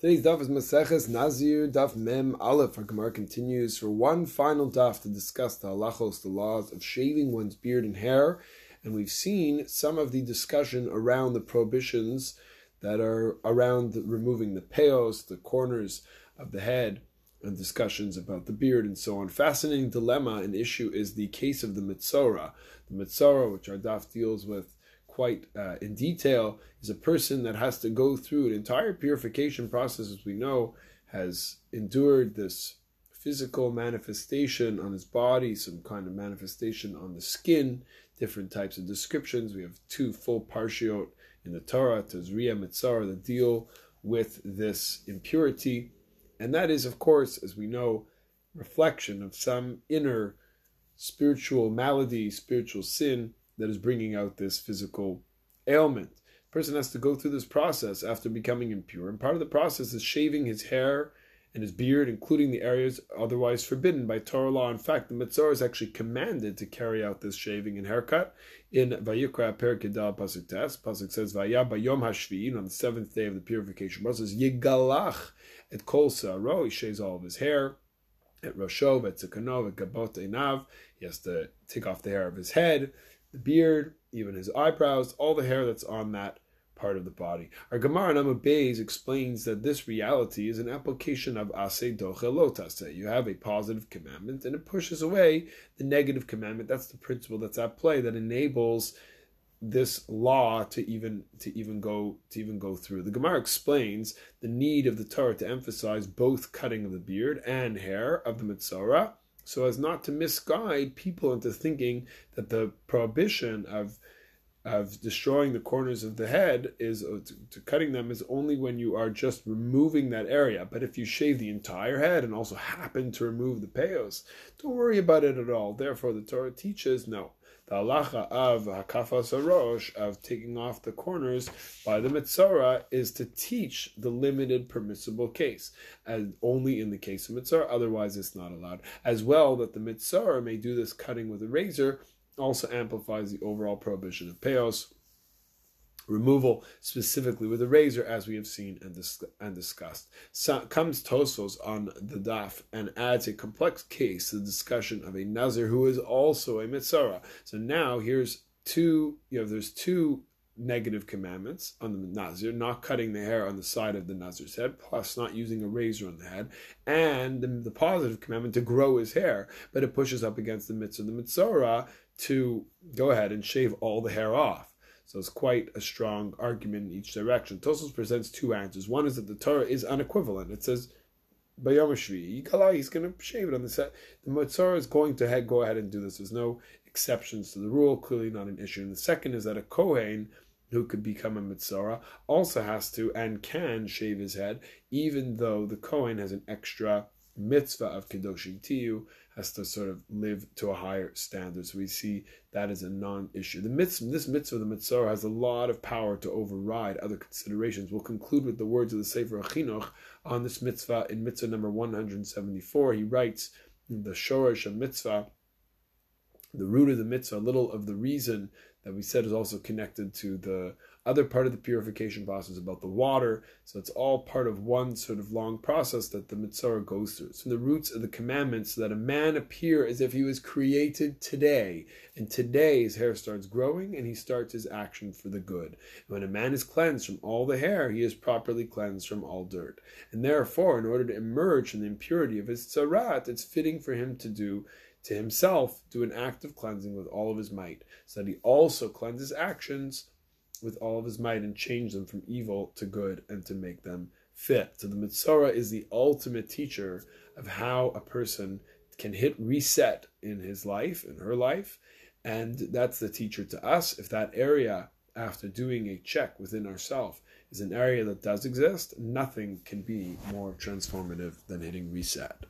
Today's daf is Maseches Nazir Daf Mem Aleph. Our Gemara continues for one final daf to discuss the halachos, the laws of shaving one's beard and hair, and we've seen some of the discussion around the prohibitions that are around removing the peos, the corners of the head, and discussions about the beard and so on. Fascinating dilemma and issue is the case of the mitzora. The mitzora, which our daf deals with quite uh, in detail, is a person that has to go through an entire purification process, as we know, has endured this physical manifestation on his body, some kind of manifestation on the skin, different types of descriptions. We have two full parshiot in the Torah, Tazria Mitzora, that deal with this impurity. And that is, of course, as we know, reflection of some inner spiritual malady, spiritual sin that is bringing out this physical ailment. The person has to go through this process after becoming impure, and part of the process is shaving his hair and his beard, including the areas otherwise forbidden by Torah law. In fact, the Mitzora is actually commanded to carry out this shaving and haircut. In Vayikra Perkidal Pasuk Tes, Pasuk says, Vaya Bayom Hashvi'in, on the seventh day of the purification process, Yigalach et Kol Sa'aro, he shaves all of his hair. At Roshov, at Tzikano, at Gabot Einav, he has to take off the hair of his head the beard, even his eyebrows, all the hair that's on that part of the body. Our Gemara Nama Beis explains that this reality is an application of Aseh Docheh Lo Ta'aseh. You have a positive commandment and it pushes away the negative commandment. That's the principle that's at play that enables this law to even to even go to even go through. The Gemara explains the need of the Torah to emphasize both cutting of the beard and hair of the Mitzorah so as not to misguide people into thinking that the prohibition of of destroying the corners of the head is uh, to, to, cutting them is only when you are just removing that area. But if you shave the entire head and also happen to remove the peos, don't worry about it at all. Therefore, the Torah teaches no the halacha of hakafas harosh, of taking off the corners by the mitzora, is to teach the limited permissible case, and only in the case of mitzora, otherwise it's not allowed. As well, that the mitzora may do this cutting with a razor also amplifies the overall prohibition of peos removal specifically with a razor, as we have seen and, dis- and discussed. So, comes Tosfos on the daf and adds a complex case to the discussion of a Nazir who is also a Mitzora. So now here's two, you know, there's two negative commandments on the Nazir, not cutting the hair on the side of the Nazir's head, plus not using a razor on the head, and the, the positive commandment to grow his hair, but it pushes up against the mitzvah, of the mitzvah, to go ahead and shave all the hair off. So it's quite a strong argument in each direction. Tosfos presents two answers. One is that the Torah is unequivalent. It says, Bayom he's going to shave it on the set. The Mitzora is going to head, go ahead and do this. There's no exceptions to the rule, clearly not an issue. And the second is that a Kohen who could become a Mitzora also has to and can shave his head, even though the Kohen has an extra mitzvah of Kedoshim Tihyu, has to sort of live to a higher standard. So we see that is a non-issue. The mitzvah, this mitzvah, the mitzvah, has a lot of power to override other considerations. We'll conclude with the words of the Sefer HaChinuch on this mitzvah in mitzvah number 174. He writes, the shorish of mitzvah, the root of the mitzvah, a little of the reason that we said is also connected to the other part of the purification process about the water. So it's all part of one sort of long process that the mitzora goes through. So the roots of the commandments so that a man appear as if he was created today, and today his hair starts growing and he starts his action for the good. And when a man is cleansed from all the hair, he is properly cleansed from all dirt. And therefore, in order to emerge from the impurity of his tzarat, it's fitting for him to do to himself do an act of cleansing with all of his might, so that he also cleanses actions with all of his might and change them from evil to good and to make them fit. So the Mitzora is the ultimate teacher of how a person can hit reset in his life, in her life, and that's the teacher to us. If that area, after doing a check within ourselves, is an area that does exist, nothing can be more transformative than hitting reset.